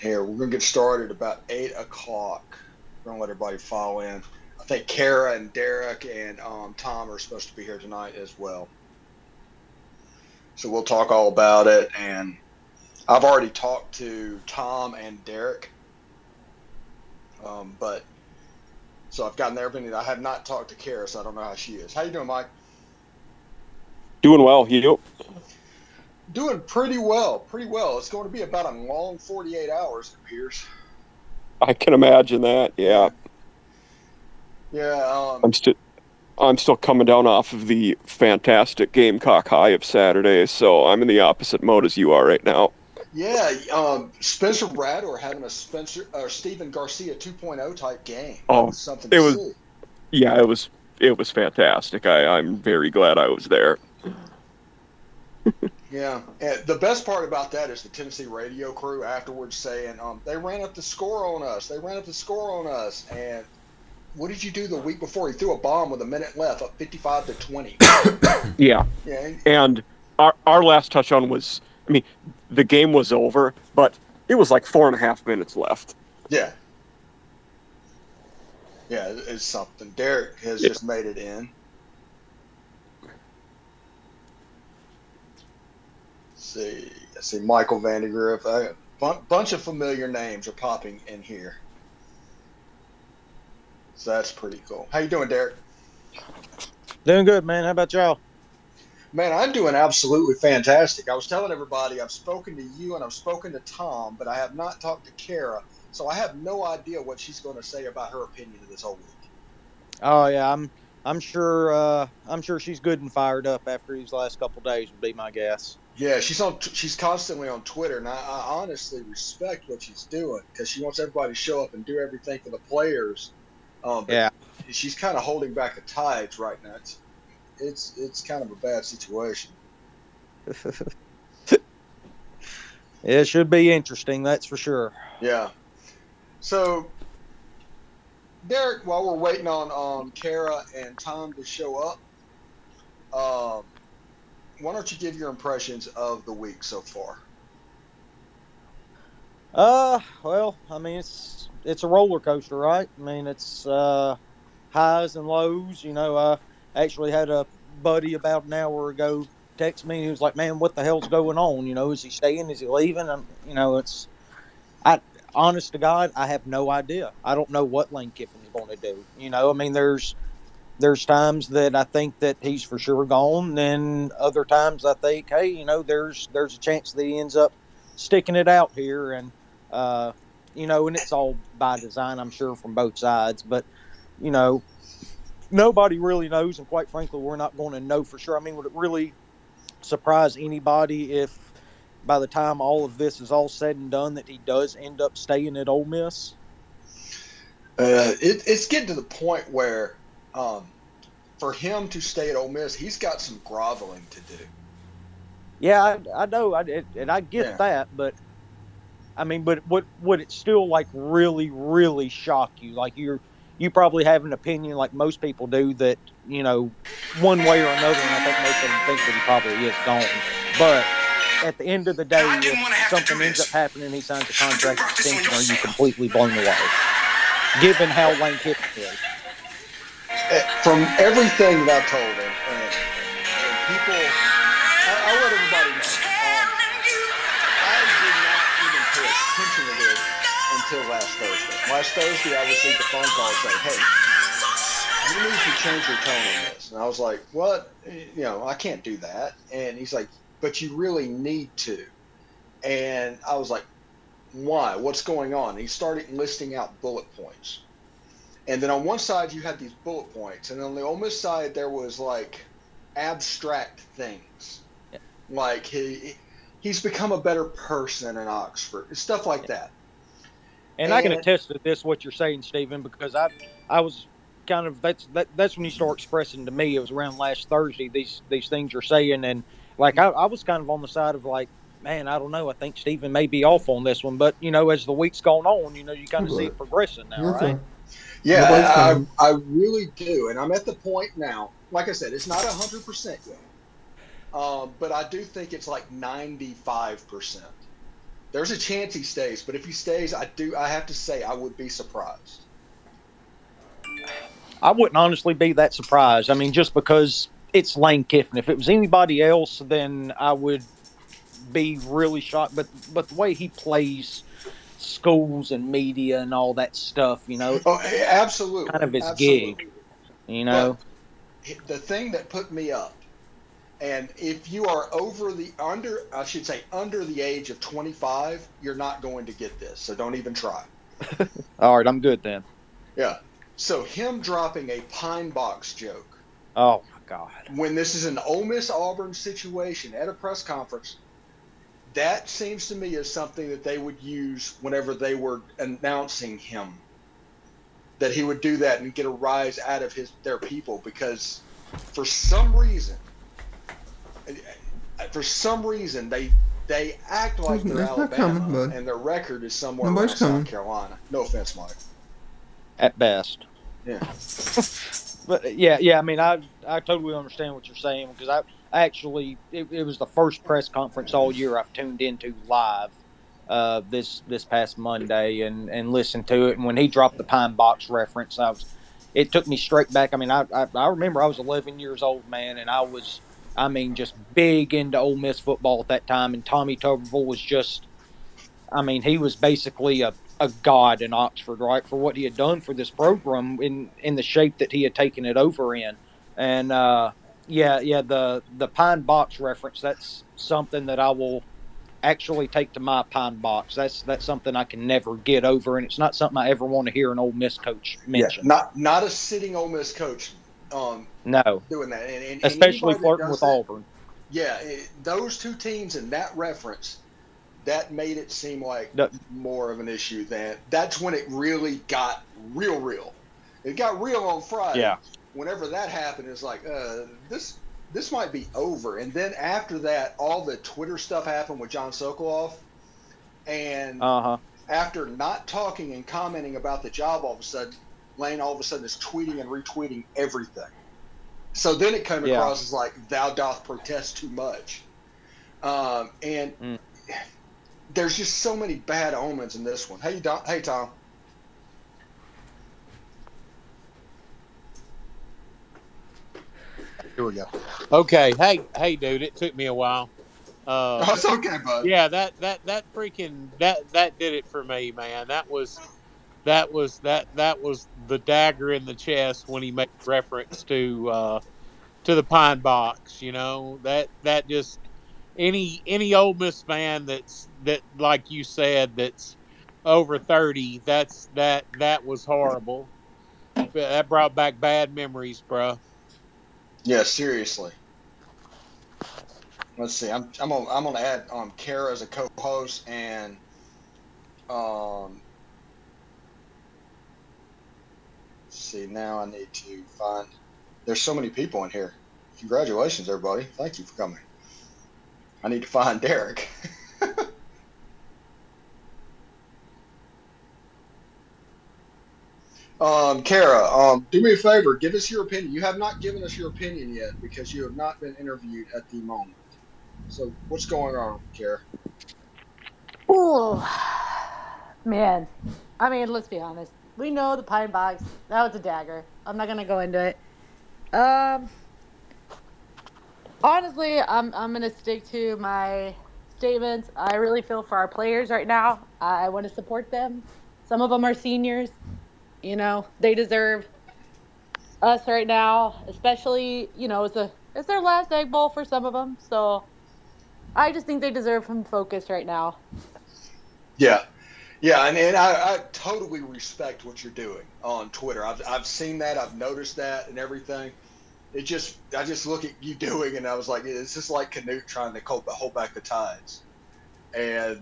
Here, we're gonna get started about eight o'clock. We're gonna let everybody follow in. I think Kara and Derek and um, Tom are supposed to be here tonight as well. So we'll talk all about it. And I've already talked to Tom and Derek, um, but so I've gotten their opinion. I have not talked to Kara, so I don't know how she is. How you doing, Mike? Doing well. You? Doing pretty well. Pretty well. It's going to be about a long 48 hours, it appears. I can imagine that. Yeah. Yeah. Um, I'm still. I'm still coming down off of the fantastic Gamecock high of Saturday, so I'm in the opposite mode as you are right now. Yeah, um, Spencer Rattler having a Spencer or Stephen Garcia 2.0 type game. Oh, was something it to was- see. Yeah, it was. It was fantastic. I, I'm very glad I was there. Yeah, and the best part about that is the Tennessee radio crew afterwards saying, um, "They ran up the score on us. They ran up the score on us." And what did you do the week before? He threw a bomb with a minute left, up 55 to 20. Yeah. Yeah, And our our last touchdown was. I mean, the game was over, but it was like four and a half minutes left. yeah, yeah. It's something. Derek has Yeah. just made it in. See, Let's see, Michael Vandegrift. A uh, bunch of familiar names are popping in here. So that's pretty cool. How you doing, Derek? Doing good, man. How about y'all? Man, I'm doing absolutely fantastic. I was telling everybody I've spoken to you and I've spoken to Tom, but I have not talked to Kara, so I have no idea what she's going to say about her opinion of this whole week. Oh yeah, I'm I'm sure uh, I'm sure she's good and fired up after these last couple days would be my guess. Yeah, she's on. She's constantly on Twitter, and I, I honestly respect what she's doing because she wants everybody to show up and do everything for the players. Um, but Yeah. she's kind of holding back the tides right now. It's, it's it's kind of a bad situation. It should be interesting, that's for sure. Yeah. So, Derek, while we're waiting on um, Kara and Tom to show up, um, why don't you give your impressions of the week so far? Uh, well, I mean it's it's a roller coaster, right? I mean it's uh, highs and lows. You know, I actually had a buddy about an hour ago text me. He was like, "Man, what the hell's going on? You know, is he staying? Is he leaving?" And you know, it's I honest to God, I have no idea. I don't know what Lane Kiffin's going to do. You know, I mean, there's there's times that I think that he's for sure gone. Then other times I think, hey, you know, there's there's a chance that he ends up sticking it out here and uh, you know, and it's all by design, I'm sure, from both sides. But you know, nobody really knows, and quite frankly, we're not going to know for sure. I mean, would it really surprise anybody if, by the time all of this is all said and done, that he does end up staying at Ole Miss? Uh, it, it's getting to the point where, um, for him to stay at Ole Miss, he's got some groveling to do. Yeah, I, I know, I, it, and I get Yeah. that, but I mean, but would would it still like really, really shock you? Like you're you probably have an opinion, like most people do, that you know, one way or another, and I think most of them think that he probably is gone. But at the end of the day, I didn't wanna if something do ends up happening, he signs a contract brought extension, are you yourself? completely blown away? Given how Lane Kiffin is. Eh, From everything that I've told him, and, and people, I, I'll let everybody know. Um, I did not even pay attention to this until last Thursday. Last Thursday, I received a phone call saying, "Hey, you need to change your tone on this." And I was like, "What? You know, I can't do that." And he's like, "But you really need to." And I was like, "Why? What's going on?" And he started listing out bullet points. And then on one side you had these bullet points, and on the Ole Miss side there was like abstract things, Yeah. like he he's become a better person in Oxford, stuff like that. And I can attest to this what you're saying, Stephen, because I I was kind of that's that, that's when you start expressing to me. It was around last Thursday these these things you're saying, and like I, I was kind of on the side of like, man, I don't know. I think Stephen may be off on this one, but you know, as the week's gone on, you know, you kind of see it progressing now, You're right? okay. Yeah, Nobody's I. I really do, and I'm at the point now. Like I said, it's not hundred percent yet, um, but I do think it's like ninety five percent. There's a chance he stays, but if he stays, I do. I have to say, I would be surprised. I wouldn't honestly be that surprised. I mean, just because it's Lane Kiffin. If it was anybody else, then I would be really shocked. But but the way he plays schools and media and all that stuff, you know, Oh, absolutely. kind of his absolutely. gig. You know, the thing that put me up, and if you are over the under, I should say under the age of 25, you're not going to get this. So don't even try. all right, I'm good then. Yeah. So him dropping a pine box joke Oh god. when this is an Ole Miss Auburn situation at a press conference, that seems to me as something that they would use whenever they were announcing him. That he would do that and get a rise out of his their people because for some reason, for some reason they they act like they're That's not Alabama coming, bud. and their record is somewhere Nobody's around coming. South Carolina. No offense, Mike. At best. Yeah. But yeah, yeah. I mean, I I totally understand what you're saying because I actually it, it was the first press conference all year I've tuned into live uh, this this past Monday and and listened to it. And when he dropped the pine box reference, I was it took me straight back. I mean, I I, I remember I was 11 years old, man, and I was I mean just big into Ole Miss football at that time. And Tommy Tuberville was just, I mean, he was basically a a god in Oxford, right, for what he had done for this program in in the shape that he had taken it over in. And uh, yeah, yeah, the the pine box reference that's something that I will actually take to my pine box. That's that's something I can never get over, and it's not something I ever want to hear an Ole Miss coach mention. Yeah, not not a sitting Ole Miss coach um, no, doing that, and, and- especially flirting with that- Auburn. Yeah, it, those two teams and that reference, that made it seem like No. more of an issue than that's when it really got real, real. It got real on Friday. Yeah. Whenever that happened, it's like uh, this this might be over. And then after that, all the Twitter stuff happened with John Sokoloff, and Uh huh. after not talking and commenting about the job, all of a sudden, Lane all of a sudden is tweeting and retweeting everything. So then it came Yeah. across as like thou doth protest too much, um, and Mm. There's just so many bad omens in this one. Hey, Don, hey Tom. Here we go. Okay, hey, hey, dude, it took me a while. Uh, Oh, it's okay, bud. yeah, that that that freaking that that did it for me, man. That was that was that that was the dagger in the chest when he made reference to uh, to the pine box. You know that that just any any Ole Miss fan that's that like you said that's over thirty. That's that that was horrible. That brought back bad memories, bro. Yeah, seriously. Let's see. I'm I'm gonna I'm gonna add um Kara as a co-host and um. see now I need to find. There's so many people in here. Congratulations, everybody! Thank you for coming. I need to find Derek. Um, Kara, um, do me a favor. Give us your opinion. You have not given us your opinion yet because you have not been interviewed at the moment. So, what's going on, Kara? Ooh, man. I mean, let's be honest. We know the pine box. That was a dagger. I'm not gonna go into it. Um, honestly, I'm I'm gonna stick to my statements. I really feel for our players right now. I want to support them. Some of them are seniors. You know, they deserve us right now, especially you know it's a it's their last egg bowl for some of them. So I just think they deserve some focus right now. Yeah, yeah, and, and I, I totally respect what you're doing on Twitter. I've, I've seen that, I've noticed that, and everything. It just, I just look at you doing, and I was like, it's just like Canute trying to hold, back the tides, and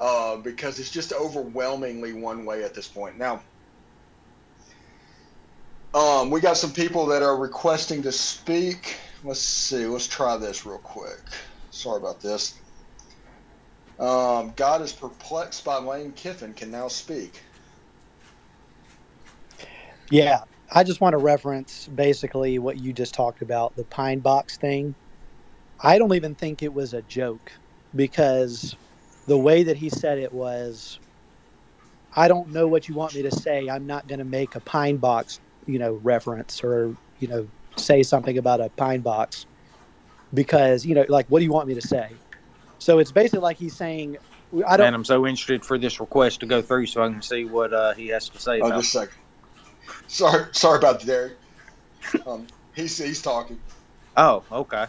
uh, because it's just overwhelmingly one way at this point. Now, um, we got some people that are requesting to speak. Let's see. Let's try this real quick. Sorry about this. Um, God is perplexed by Lane Kiffin can now speak. Yeah, I just want to reference basically what you just talked about the pine box thing. I don't even think it was a joke because the way that he said it was, I don't know what you want me to say. I'm not going to make a pine box, you know, reference or you know say something about a pine box because you know, like, what do you want me to say? So it's basically like he's saying, I don't. And I'm so interested for this request to go through so I can see what uh, he has to say. Oh, about just a second. Sorry, sorry about that, Derek. Um, he's he's talking. Oh, okay.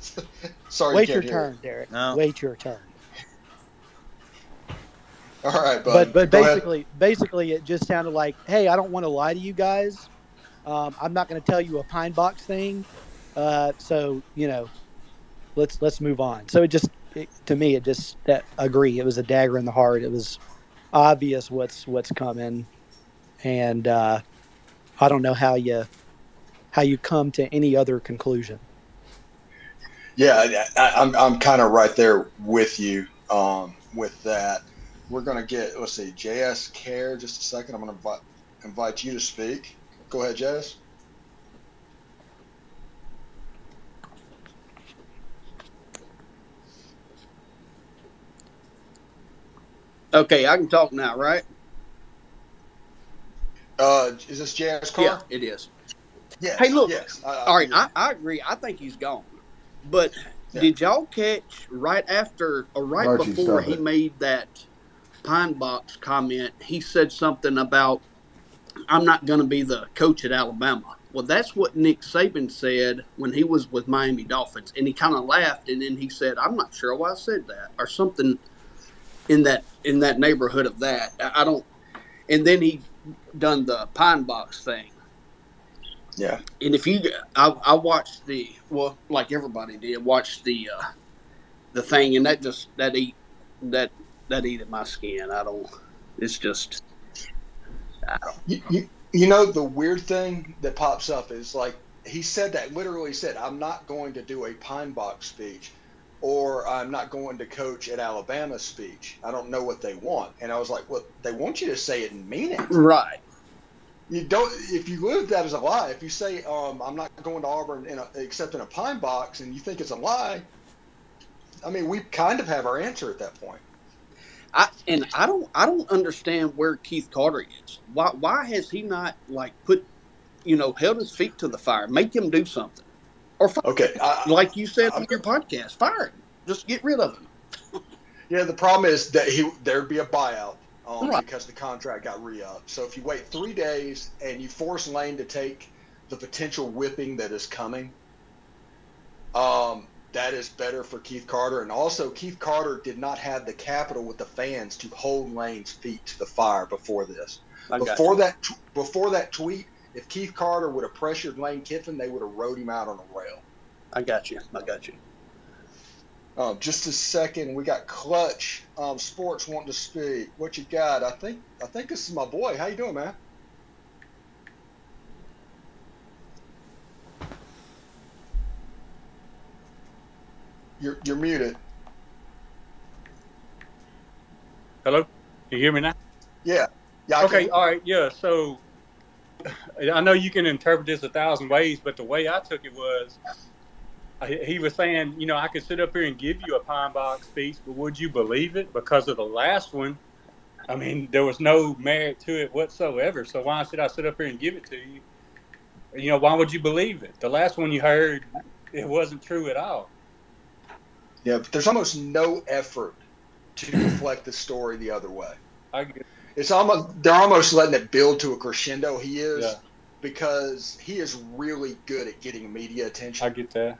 sorry, Wait you your can't hear turn, Derek. No. Wait your turn. All right, but but Go ahead. basically basically it just sounded like hey i don't want to lie to you guys um, i'm not going to tell you a pine box thing uh, so you know let's let's move on so it just it, to me it just that agree it was a dagger in the heart it was obvious what's what's coming and uh, i don't know how you how you come to any other conclusion Yeah, I, I'm I'm kind of right there with you um, with that. We're gonna get let's see, JS Care. Just a second. I'm gonna invite invite you to speak. Go ahead, JS. Okay, I can talk now, right? Uh, is this JS Carr? Yeah, it is. Yes. Hey, look. Yes. I- I- All right, I, I agree. I think he's gone. But Yeah. did y'all catch right after or right Archie, before he it. made that pine box comment? He said something about I'm not going to be the coach at Alabama. Well, that's what Nick Saban said when he was with Miami Dolphins, and he kind of laughed, and then he said, "I'm not sure why I said that," or something in that in that neighborhood of that. I I don't. And then he done the pine box thing. Yeah. And if you, I, I watched the well, like everybody did, watch the uh, the thing, and that just that eat that that eat at my skin. I don't. It's just. I don't. You, you, you know the weird thing that pops up is like he said that literally said I'm not going to do a pine box speech or I'm not going to coach at Alabama speech. I don't know what they want. And I was like, well, they want you to say it and mean it. Right. You don't if you live that as a lie. If you say um, I'm not going to Auburn in a, except in a pine box and you think it's a lie, I mean, we kind of have our answer at that point. I and I don't I don't understand where Keith Carter is. Why why has he not like put you know held his feet to the fire? Make him do something, or fire, Okay. I, like you said on I'm- your podcast, fire him. Just get rid of him. Yeah, the problem is that he there'd be a buyout um, Right. because the contract got re-upped. So if you wait three days and you force Lane to take the potential whipping that is coming, um, that is better for Keith Carter. And also, Keith Carter did not have the capital with the fans to hold Lane's feet to the fire before this. I Before that, t- before that tweet, if Keith Carter would have pressured Lane Kiffin, they would have rode him out on a rail. I got you. I got you. Um, just a second, we got Clutch um, Sports wanting to speak. What you got? I think I think this is my boy. How you doing, man? You're you're muted. Hello, can you hear me now? Yeah, yeah. I Okay, can- all right, yeah. So I know you can interpret this a thousand ways, but the way I took it was he was saying, you know, I could sit up here and give you a pine box speech, but would you believe it? Because of the last one, I mean, there was no merit to it whatsoever. So why should I sit up here and give it to you? You know, why would you believe it? The last one you heard, it wasn't true at all. yeah. But there's almost no effort to deflect the story the other way. I get, It's almost they're almost letting it build to a crescendo. He is Yeah. because he is really good at getting media attention. I get that.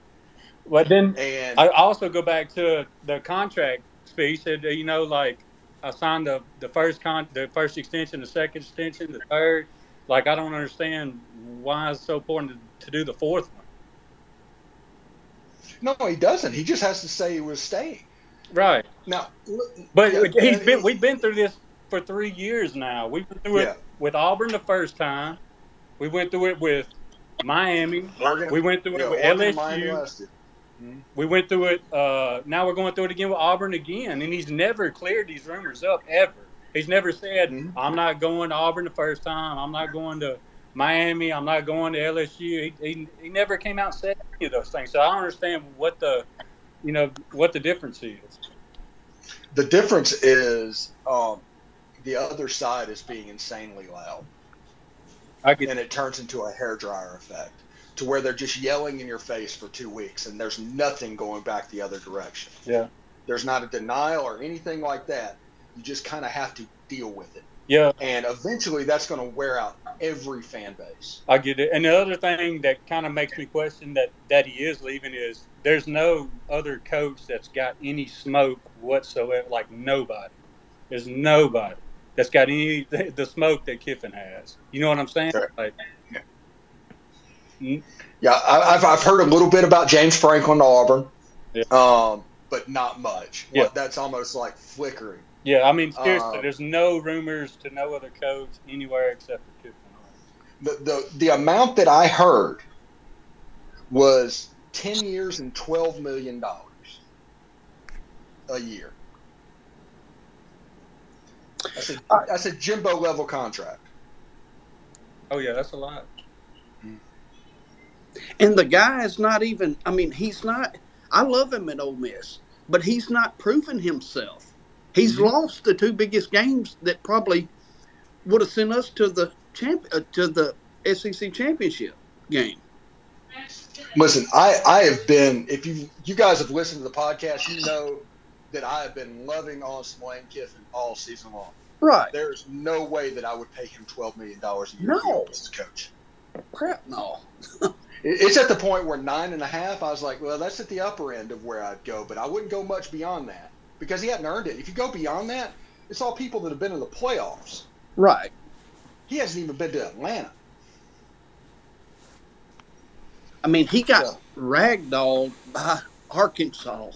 But then and I also go back to the contract speech. That uh, you know, like I signed the the first con the first extension, the second extension, the third. Like I don't understand why it's so important to, to do the fourth one. no, he doesn't. He just has to say he was staying. Right. Now, But yeah, he's been we've been through this for three years now. We went through Yeah. it with Auburn the first time. We went through it with Miami. Oregon- We went through it yeah, with Oregon LSU. We went through it. Uh, now we're going through it again with Auburn again, and he's never cleared these rumors up ever. He's never said, Mhm. "I'm not going to Auburn the first time. I'm not going to Miami. I'm not going to LSU." He, he, he never came out and said any of those things. So I don't understand what the, you know, what the difference is. The difference is um, the other side is being insanely loud, I get and it turns into a hairdryer effect to where they're just yelling in your face for two weeks, and there's nothing going back the other direction. yeah, There's not a denial or anything like that. You just kind of have to deal with it, yeah. and eventually that's going to wear out every fan base. I get it. And the other thing that kind of makes me question that that he is leaving is there's no other coach that's got any smoke whatsoever. Like nobody. There's nobody that's got any the smoke that Kiffin has. You know what I'm saying? Sure. Like, Yeah, I, I've, I've heard a little bit about James Franklin to Auburn, Yeah. um, but not much. Yeah. What, that's almost like flickering. yeah, I mean seriously, Uh, there's no rumors to no other coach anywhere except for Kiffin. The, the the amount that I heard was ten years and twelve million dollars a year. That's a that's a Jimbo level contract. Oh yeah, that's a lot. And the guy is not even. I mean, he's not. I love him at Ole Miss, but he's not proven himself. He's Mhm. lost the two biggest games that probably would have sent us to the champ uh, to the SEC championship game. Listen, I I have been. If you you guys have listened to the podcast, you know that I have been loving Austin Lane Kiffin all season long. Right? There is no way that I would pay him twelve million dollars a year No. be coach. Crap, no. It's at the point where nine and a half. I was like, well, that's at the upper end of where I'd go, but I wouldn't go much beyond that because he hadn't earned it. If you go beyond that, it's all people that have been in the playoffs. Right. He hasn't even been to Atlanta. I mean, he got Yeah. ragdolled by Arkansas.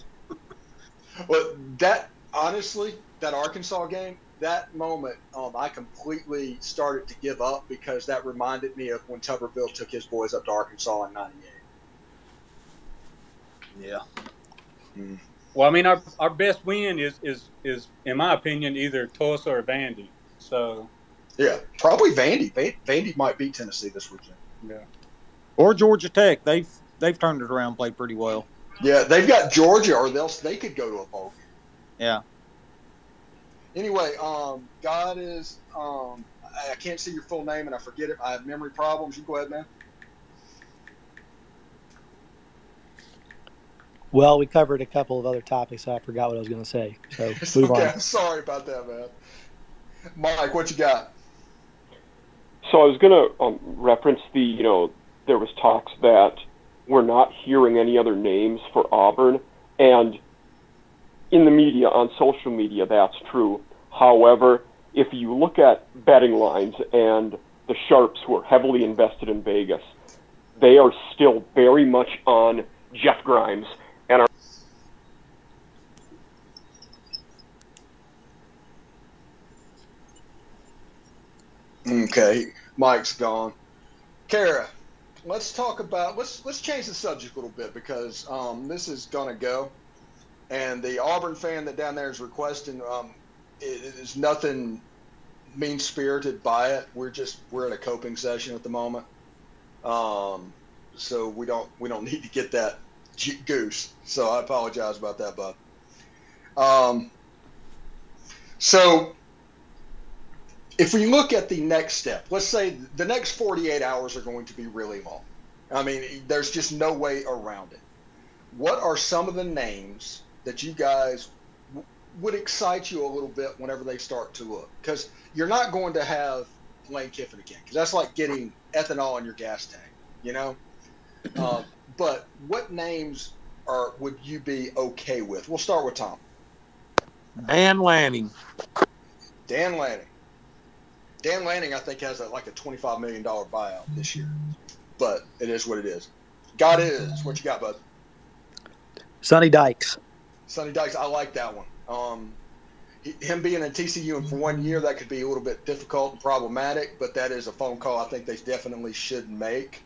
Well, that honestly, that Arkansas game, that moment, um, I completely started to give up because that reminded me of when Tuberville took his boys up to Arkansas in '98. Yeah. Well, I mean, our our best win is is is in my opinion either Tulsa or Vandy. So Yeah, probably Vandy. Vandy might beat Tennessee this weekend. yeah. Or Georgia Tech. They've they've turned it around, played pretty well. Yeah, they've got Georgia, or they'll they could go to a bowl game. Yeah. Anyway, um, God is um, I I can't see your full name and I forget it. I have memory problems. You go ahead, man. Well, we covered a couple of other topics, so I forgot what I was going to say. So move okay. on. I'm sorry about that, man. Mike, what you got? So I was going to um, reference the, you know, there was talks that we're not hearing any other names for Auburn, and in the media, on social media, that's true. However, if you look at betting lines and the sharps who are heavily invested in Vegas, they are still very much on Jeff Grimes and Okay, Mike's gone. Kara, let's talk about let's let's change the subject a little bit because um, this is gonna go, and the Auburn fan that down there is requesting um, is nothing mean spirited by it. We're just we're in a coping session at the moment, um, so we don't we don't need to get that g- goose. So I apologize about that, bud. Um, so if we look at the next step, let's say the next 48 hours are going to be really long. I mean, there's just no way around it. What are some of the names that you guys w- would excite you a little bit whenever they start to look? Because you're not going to have Lane Kiffin again, because that's like getting ethanol in your gas tank, you know? Uh, but what names are would you be okay with? We'll start with Tom. Dan Lanning. Dan Lanning. Dan Lanning, I think, has a, like a $25 million buyout this year. But it is what it is. God is. What you got, bud? Sonny Dykes. Sonny Dykes, I like that one. Um, him being in TCU and for one year, that could be a little bit difficult and problematic, but that is a phone call I think they definitely should make.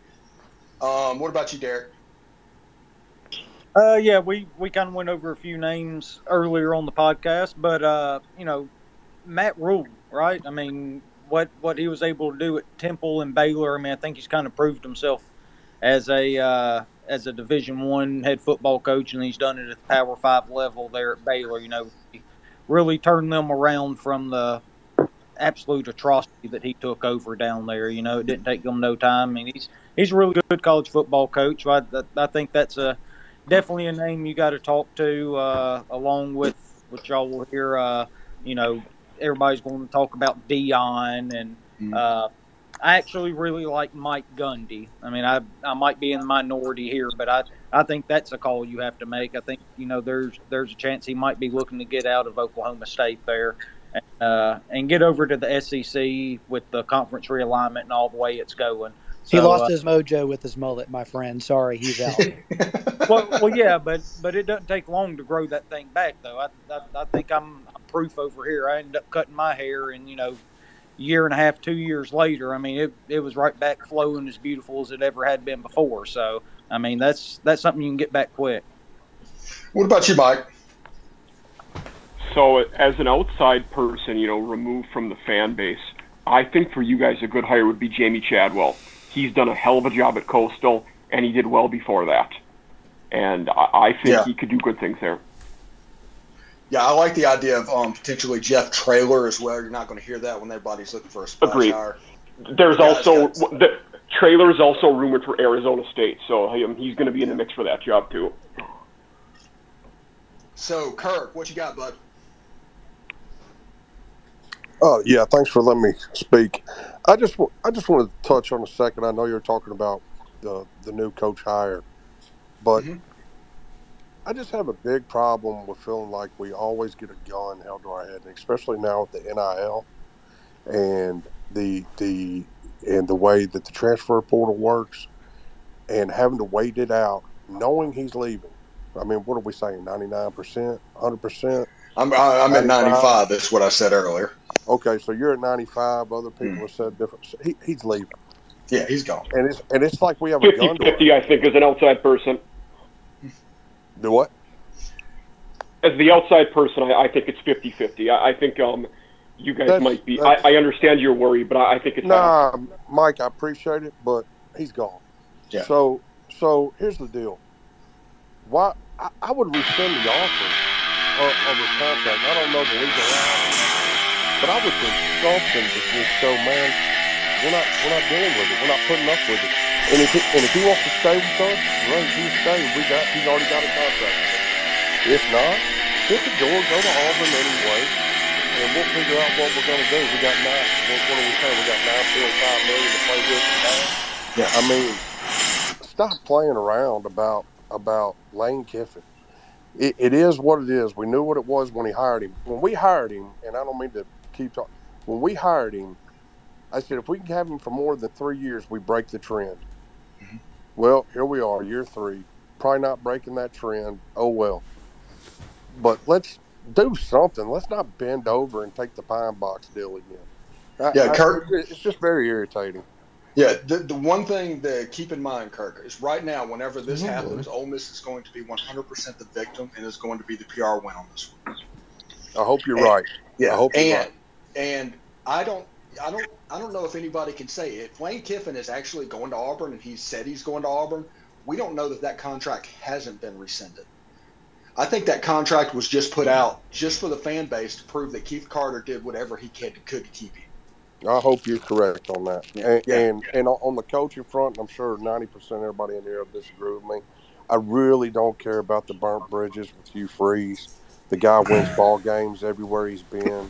Um, what about you, Derek? Uh, yeah, we, we kind of went over a few names earlier on the podcast, but uh, you know, Matt Rhule, right? I mean, what what he was able to do at Temple and Baylor. I mean, I think he's kind of proved himself as a uh, as a Division One head football coach, and he's done it at the Power Five level there at Baylor. You know, really turned them around from the absolute atrocity that he took over down there. You know, it didn't take them no time. I mean, he's he's a really good college football coach. I, I think that's a definitely a name you got to talk to, uh, along with what y'all will hear. Uh, you know, everybody's going to talk about Deion, and mm-hmm. uh, I actually really like Mike Gundy. I mean, I I might be in the minority here, but I I think that's a call you have to make. I think you know there's there's a chance he might be looking to get out of Oklahoma State there. Uh, and get over to the SEC with the conference realignment and all the way it's going. So, he lost uh, his mojo with his mullet, my friend. Sorry, he's out. well, well, yeah, but but it doesn't take long to grow that thing back, though. I I, I think I'm, I'm proof over here. I ended up cutting my hair, and you know, year and a half, two years later, I mean, it it was right back flowing as beautiful as it ever had been before. So, I mean, that's that's something you can get back quick. What about you, Mike? So, as an outside person, you know, removed from the fan base, I think for you guys a good hire would be Jamey Chadwell he's done a hell of a job at Coastal, and he did well before that. And I, I think yeah. he could do good things there. Yeah, I like the idea of um, potentially Jeff Traylor as well. You're not going to hear that when everybody's looking for a splash Agreed. Hour. There's yeah, also the Traylor is also rumored for Arizona State, so um, he's going to be in the mix for that job too. So, Kirk, what you got, bud? Oh yeah, thanks for letting me speak. I just I just wanted to touch on a second. I know you're talking about the the new coach hire, but mm-hmm. I just have a big problem with feeling like we always get a gun held to our head, especially now with the NIL and the the and the way that the transfer portal works, and having to wait it out, knowing he's leaving. I mean, what are we saying? Ninety nine percent, hundred percent. I'm I'm at 95. That's what I said earlier. Okay, so you're at 95. Other people mm. have said different. He, he's leaving. Yeah, he's gone. And it's and it's like we have 50, a gun. 50, I think, as an outside person. Do what? As the outside person, I, I think it's 50-50. I, I think um, you guys that's, might be. I, I, understand your worry, but I, I think it's. Nah, Mike, I appreciate it, but he's gone. Yeah. So so here's the deal. Why I, I would rescind the offer of, of his contract. I don't know the legal but I would think something to just show, man, we're not we're not dealing with it. We're not putting up with it. And if he, and if he wants to stay with us, great, he stay. We got he's already got a contract. If not, hit the door, go to Auburn anyway, and we'll figure out what we're going to do. We got nine. What, what are we saying? We got nine point five million to play with now. Yeah, I mean, stop playing around about about Lane Kiffin it, it is what it is. We knew what it was when he hired him. When we hired him, and I don't mean to keep talking, when we hired him, I said if we can have him for more than three years, we break the trend. Well, here we are, year three, probably not breaking that trend. Oh well. But let's do something. Let's not bend over and take the pine box deal again. I, yeah, Kurt. I, it's just very irritating. Yeah, the, the one thing to keep in mind, Kirk, is right now, whenever this mm-hmm. happens, Ole Miss is going to be 100% the victim and is going to be the PR win on this one. I hope you're and, right. Yeah, I hope and, you're right. And I don't, I don't, I don't know if anybody can say it. If Lane Kiffin is actually going to Auburn and he said he's going to Auburn, we don't know that that contract hasn't been rescinded. I think that contract was just put out just for the fan base to prove that Keith Carter did whatever he could, could to keep him. I hope you're correct on that. Yeah. And, yeah. and, and on the coaching front, I'm sure 90% of everybody in here will disagree with me. I really don't care about the burnt bridges with Hugh Freeze. The guy wins ball games everywhere he's been.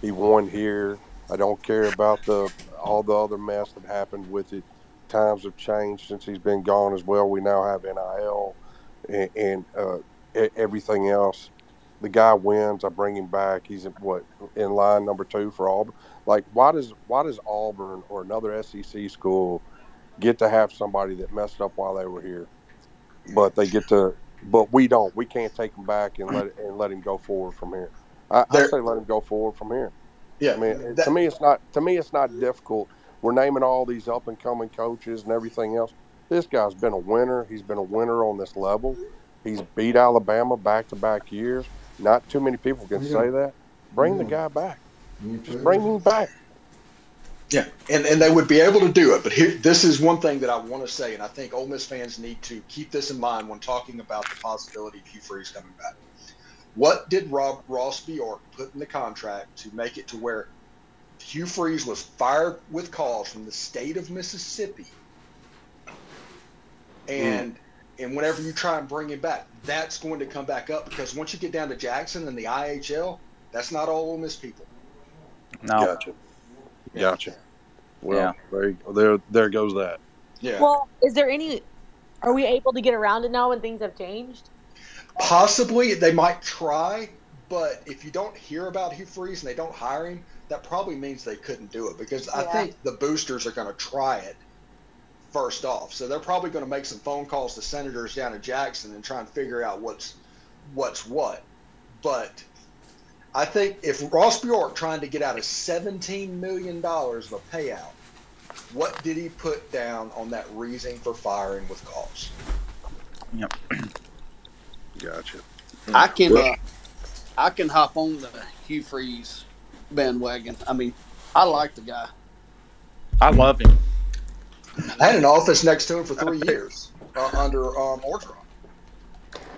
He won here. I don't care about the all the other mess that happened with it. Times have changed since he's been gone as well. We now have NIL and, and uh, everything else. The guy wins. I bring him back. He's in, what in line number two for Auburn. Like, why does why does Auburn or another SEC school get to have somebody that messed up while they were here, but they get to, but we don't. We can't take him back and let and let him go forward from here. I, I say let him go forward from here. Yeah, I mean, that, to me, it's not to me, it's not difficult. We're naming all these up and coming coaches and everything else. This guy's been a winner. He's been a winner on this level. He's beat Alabama back to back years. Not too many people can say that. Bring the guy back. Just bring him back. Yeah, and, and they would be able to do it. But here, this is one thing that I want to say, and I think Ole Miss fans need to keep this in mind when talking about the possibility of Hugh Freeze coming back. What did Rob Ross Bjork put in the contract to make it to where Hugh Freeze was fired with cause from the state of Mississippi? And mm. and whenever you try and bring him back, that's going to come back up because once you get down to Jackson and the IHL, that's not all Ole Miss people. No. Gotcha. Gotcha. Well, yeah. there, there, there goes that. Yeah. Well, is there any? Are we able to get around it now when things have changed? Possibly, they might try, but if you don't hear about Hugh Freeze and they don't hire him, that probably means they couldn't do it because yeah. I think the boosters are going to try it first off. So they're probably going to make some phone calls to senators down in Jackson and try and figure out what's what's what. But I think if Ross Bjork trying to get out of seventeen million dollars of a payout, what did he put down on that reason for firing with cause? Yep. Gotcha. I can uh, I can hop on the Hugh Freeze bandwagon. I mean, I like the guy. I love him. I had an office next to him for three years uh, under um, Orgeron.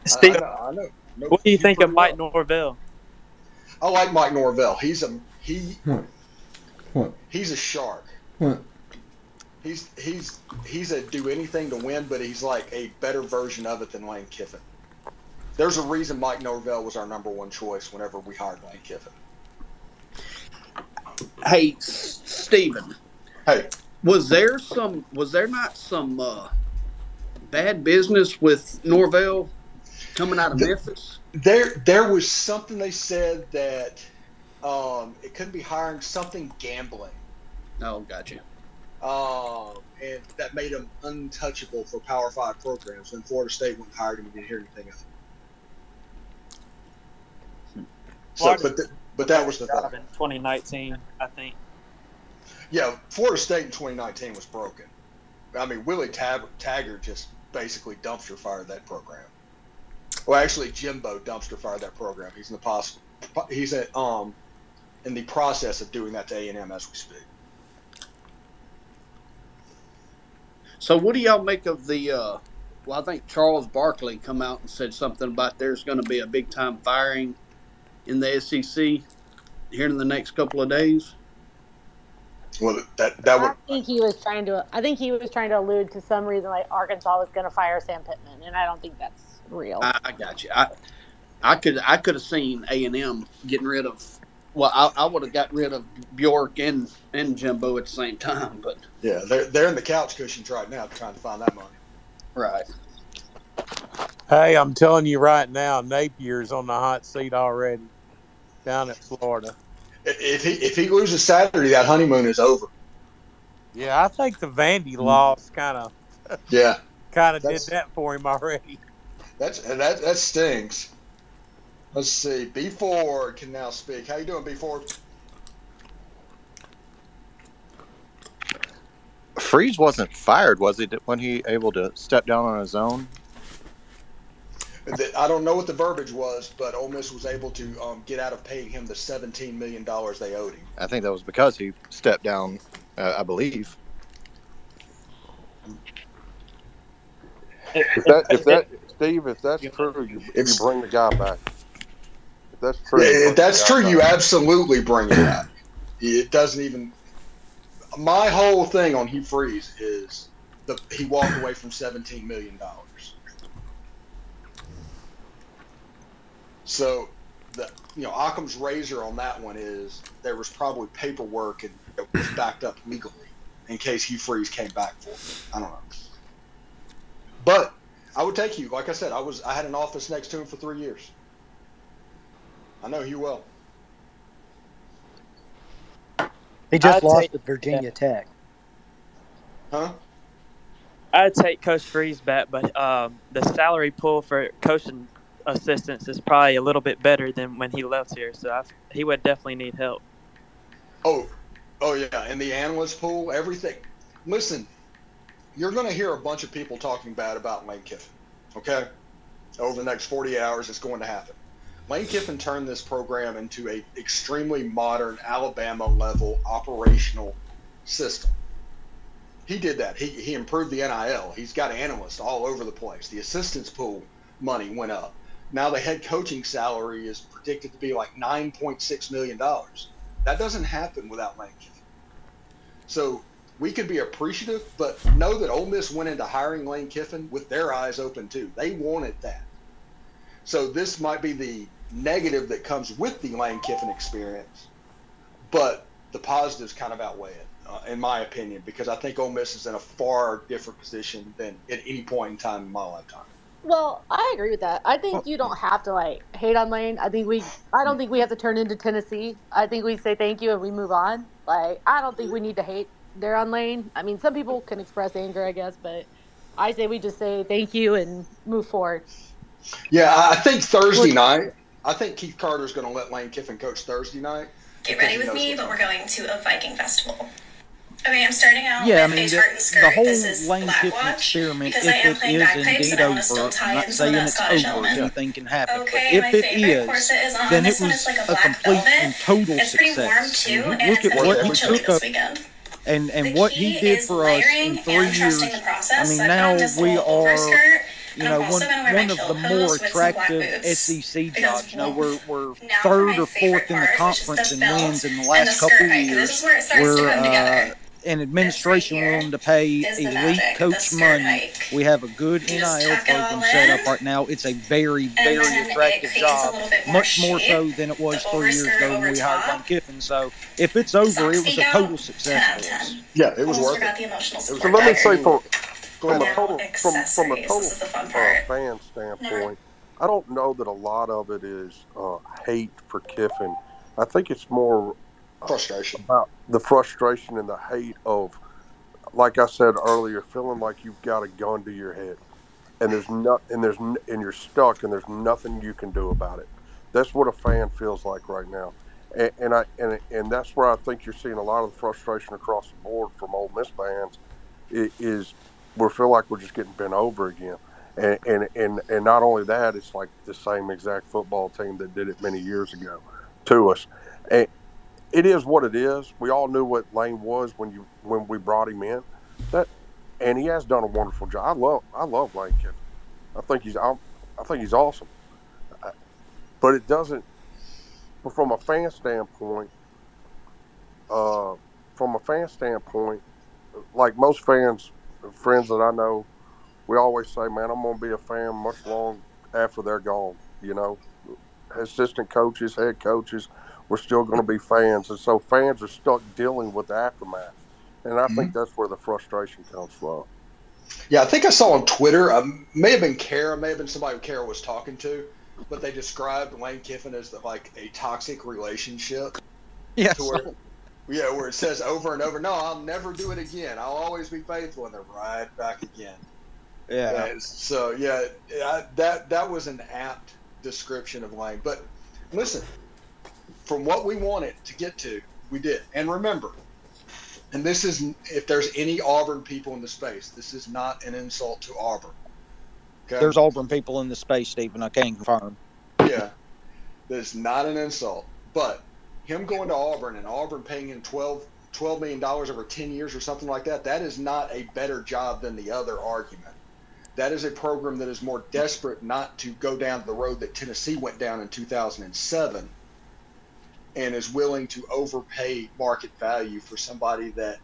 Steve, I, I, I know. know. what do you think of Mike well. Norvell? I like Mike Norvell. He's a he. What? What? He's a shark. What? He's he's he's a do anything to win, but he's like a better version of it than Lane Kiffin. There's a reason Mike Norvell was our number one choice whenever we hired Lane Kiffin. Hey, Stephen. Hey. Was there some? Was there not some uh, bad business with Norvell coming out of the, Memphis? There, there was something they said that um, it couldn't be hiring something gambling. Oh, gotcha. Um, and that made him untouchable for Power Five programs. When Florida State went and hired him, you didn't hear anything of it. So, but the, but that was the thing. In 2019, I think. Yeah, Florida State in 2019 was broken. I mean, Willie Tab- Taggart just basically dumpster fired that program. Well, actually, Jimbo dumpster fired that program. He's in the pos- he's at, um in the process of doing that to A and M as we speak. So, what do y'all make of the? Uh, well, I think Charles Barkley come out and said something about there's going to be a big time firing in the SEC here in the next couple of days. Well, that that would. I think he was trying to. I think he was trying to allude to some reason like Arkansas was going to fire Sam Pittman, and I don't think that's real. I, I got you. I I could I could have seen A and M getting rid of. Well, I, I would have got rid of Bjork and and Jimbo at the same time, but yeah, they're they're in the couch cushions right now trying to find that money. Right. Hey, I'm telling you right now, Napier's on the hot seat already down at Florida. If he if he loses Saturday, that honeymoon is over. Yeah, I think the Vandy mm. loss kind of yeah kind of did that for him already. That's that that stings. Let's see. B four can now speak. How you doing, B four? Freeze wasn't fired, was he? When he able to step down on his own? I don't know what the verbiage was, but Ole Miss was able to um, get out of paying him the seventeen million dollars they owed him. I think that was because he stepped down. Uh, I believe. If that, if that, Steve, if that's true, you, you bring the guy back. If that's true, if that's true, back. you absolutely bring it back. It doesn't even. My whole thing on Hugh Freeze is the he walked away from seventeen million dollars. So, the you know Occam's razor on that one is there was probably paperwork and it was backed up legally in case Hugh Freeze came back for it. I don't know, but I would take you. Like I said, I was I had an office next to him for three years. I know you well. He just I'd lost take, at Virginia Tech. Huh? I'd take Coach Freeze back, but um, the salary pool for coaching assistants is probably a little bit better than when he left here. So I, he would definitely need help. Oh, oh yeah, and the analyst pool, everything. Listen, you're going to hear a bunch of people talking bad about Lane Kiffin. Okay, over the next 48 hours, it's going to happen. Lane Kiffin turned this program into a extremely modern Alabama level operational system. He did that. He, he improved the NIL. He's got analysts all over the place. The assistance pool money went up Now the head coaching salary is predicted to be like $9.6 million. That doesn't happen without Lane Kiffin. So we could be appreciative, but know that Ole Miss went into hiring Lane Kiffin with their eyes open too. They wanted that. So this might be the negative that comes with the Lane Kiffin experience, but the positives kind of outweigh it, uh, in my opinion, because I think Ole Miss is in a far different position than at any point in time in my lifetime. Well, I agree with that. I think you don't have to like hate on Lane. I think we I don't think we have to turn into Tennessee. I think we say thank you and we move on. Like I don't think we need to hate there on Lane. I mean, some people can express anger, I guess, but I say we just say thank you and move forward. Yeah, I think Thursday night. I think Keith Carter's going to let Lane Kiffin coach Thursday night. Get ready with me, but we're going to a Viking festival. Okay, I'm starting out Yeah, I mean, the, the whole Lane Kiffin experiment, if it is indeed over, I'm not in some of saying it's Scottish over, element. anything can happen. Okay, but if it is, is, corset is on. then it was like a a complete velvet. and total It's success. too, And look at what he took up and, and what he did for us in three years. trusting the process. I mean, now we are, you know, one, also gonna wear my one of the more with some black attractive. SEC jobs. You know, we're, we're third or fourth in the part, which is conference in wins in the last couple of years. this is where it starts to We're uh, an administration willing to pay elite magic, coach money. hike. We have a good You NIL tuck it all program set up right now. It's a very, very attractive job, more much more so than it was The three years ago when we hired top. Lane Kiffin. So if it's over, it was a total success for us. Yeah, it was worth forgot it. So let me say from from a total from from a total This is the fun uh, fan standpoint, I don't know that a lot of it is uh, hate for Kiffin. I think it's more Frustration. about the frustration and the hate of, like I said earlier, feeling like you've got a gun to your head, and there's not, and there's, and you're stuck, and there's nothing you can do about it. That's what a fan feels like right now, and, and I, and, and that's where I think you're seeing a lot of the frustration across the board from Ole Miss fans, is we feel like we're just getting bent over again. And, and, and, and not only that, it's like the same exact football team that did it many years ago to us. And, it is what it is. We all knew what Lane was when you when we brought him in. That and he has done a wonderful job. I love I love Lane Kiffin. I think he's I, I think he's awesome. But it doesn't. But from a fan standpoint, uh, from a fan standpoint, like most fans, friends that I know, we always say, "Man, I'm going to be a fan much long after they're gone." You know, assistant coaches, head coaches, we're still going to be fans, and so fans are stuck dealing with the aftermath, and I think that's where the frustration comes from. Yeah, I think I saw on Twitter, um, may have been Kara, may have been somebody Kara was talking to, but they described Lane Kiffin as the, like a toxic relationship. Yeah, To where, yeah, where it says over and over, no, I'll never do it again. I'll always be faithful, and they're right back again. Yeah. Uh, so yeah, I, that that was an apt description of Lane. But listen, from what we wanted to get to, we did. And remember, and this is if there's any Auburn people in the space, this is not an insult to Auburn. Okay? There's Auburn people in the space, Stephen. I can confirm. yeah, that's not an insult. But him going to Auburn and Auburn paying him 12, $12 million over 10 years or something like that, that is not a better job than the other argument. That is a program that is more desperate not to go down the road that Tennessee went down in 2007 and is willing to overpay market value for somebody that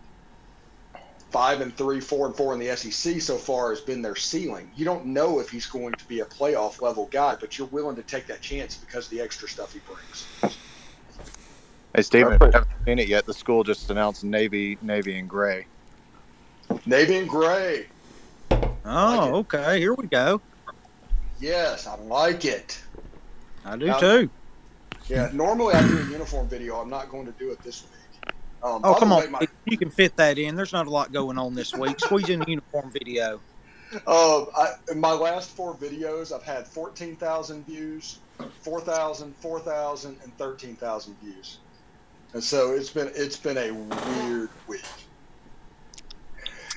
five and three, four and four in the SEC so far has been their ceiling. You don't know if he's going to be a playoff level guy, but you're willing to take that chance because of the extra stuff he brings. Hey, Steven, I haven't seen it yet. The school just announced Navy, Navy, and Gray. Navy and Gray. Oh, okay. Here we go. Yes, I like it. I do Now- too. Yeah, normally I do a uniform video. I'm not going to do it this week. Um, Oh, come the on. my- You can fit that in. There's not a lot going on this week. Squeeze in a uniform video. Uh, I, in my last four videos, I've had 14,000 views, 4,000, 4,000, and 13,000 views. And so it's been it's been a weird week.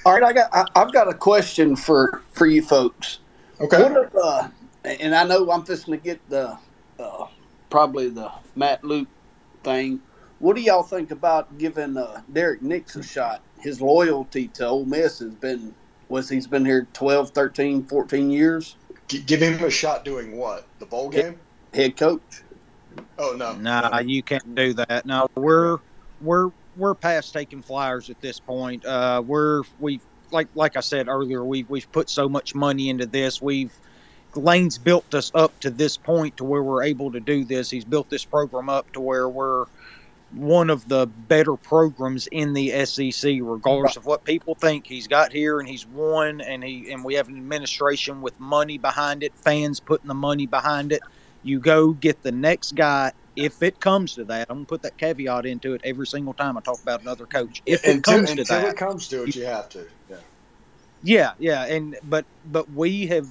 All right, I got I, I've got a question for for you folks. Okay. What if, uh, and I know I'm fixing to get the uh, probably the Matt Luke thing. What do y'all think about giving uh, Derrick Nix a shot? His loyalty to Ole Miss has been was he's been here 12, 13, 14 years. G- give him a shot doing what? The bowl game? Head coach. Oh no, Nah, no. you can't do that. No, we're we're we're past taking flyers at this point. Uh, we're we've like like I said earlier, we've we've put so much money into this. We've Lane's built us up to this point to where we're able to do this. He's built this program up to where we're one of the better programs in the SEC, regardless of what people think. He's got here and he's won, and he and we have an administration with money behind it, fans putting the money behind it. You go get the next guy if it comes to that. I'm gonna put that caveat into it every single time I talk about another coach. If it until, comes to until that, it comes to it, you have to. Yeah. yeah, yeah, and but but we have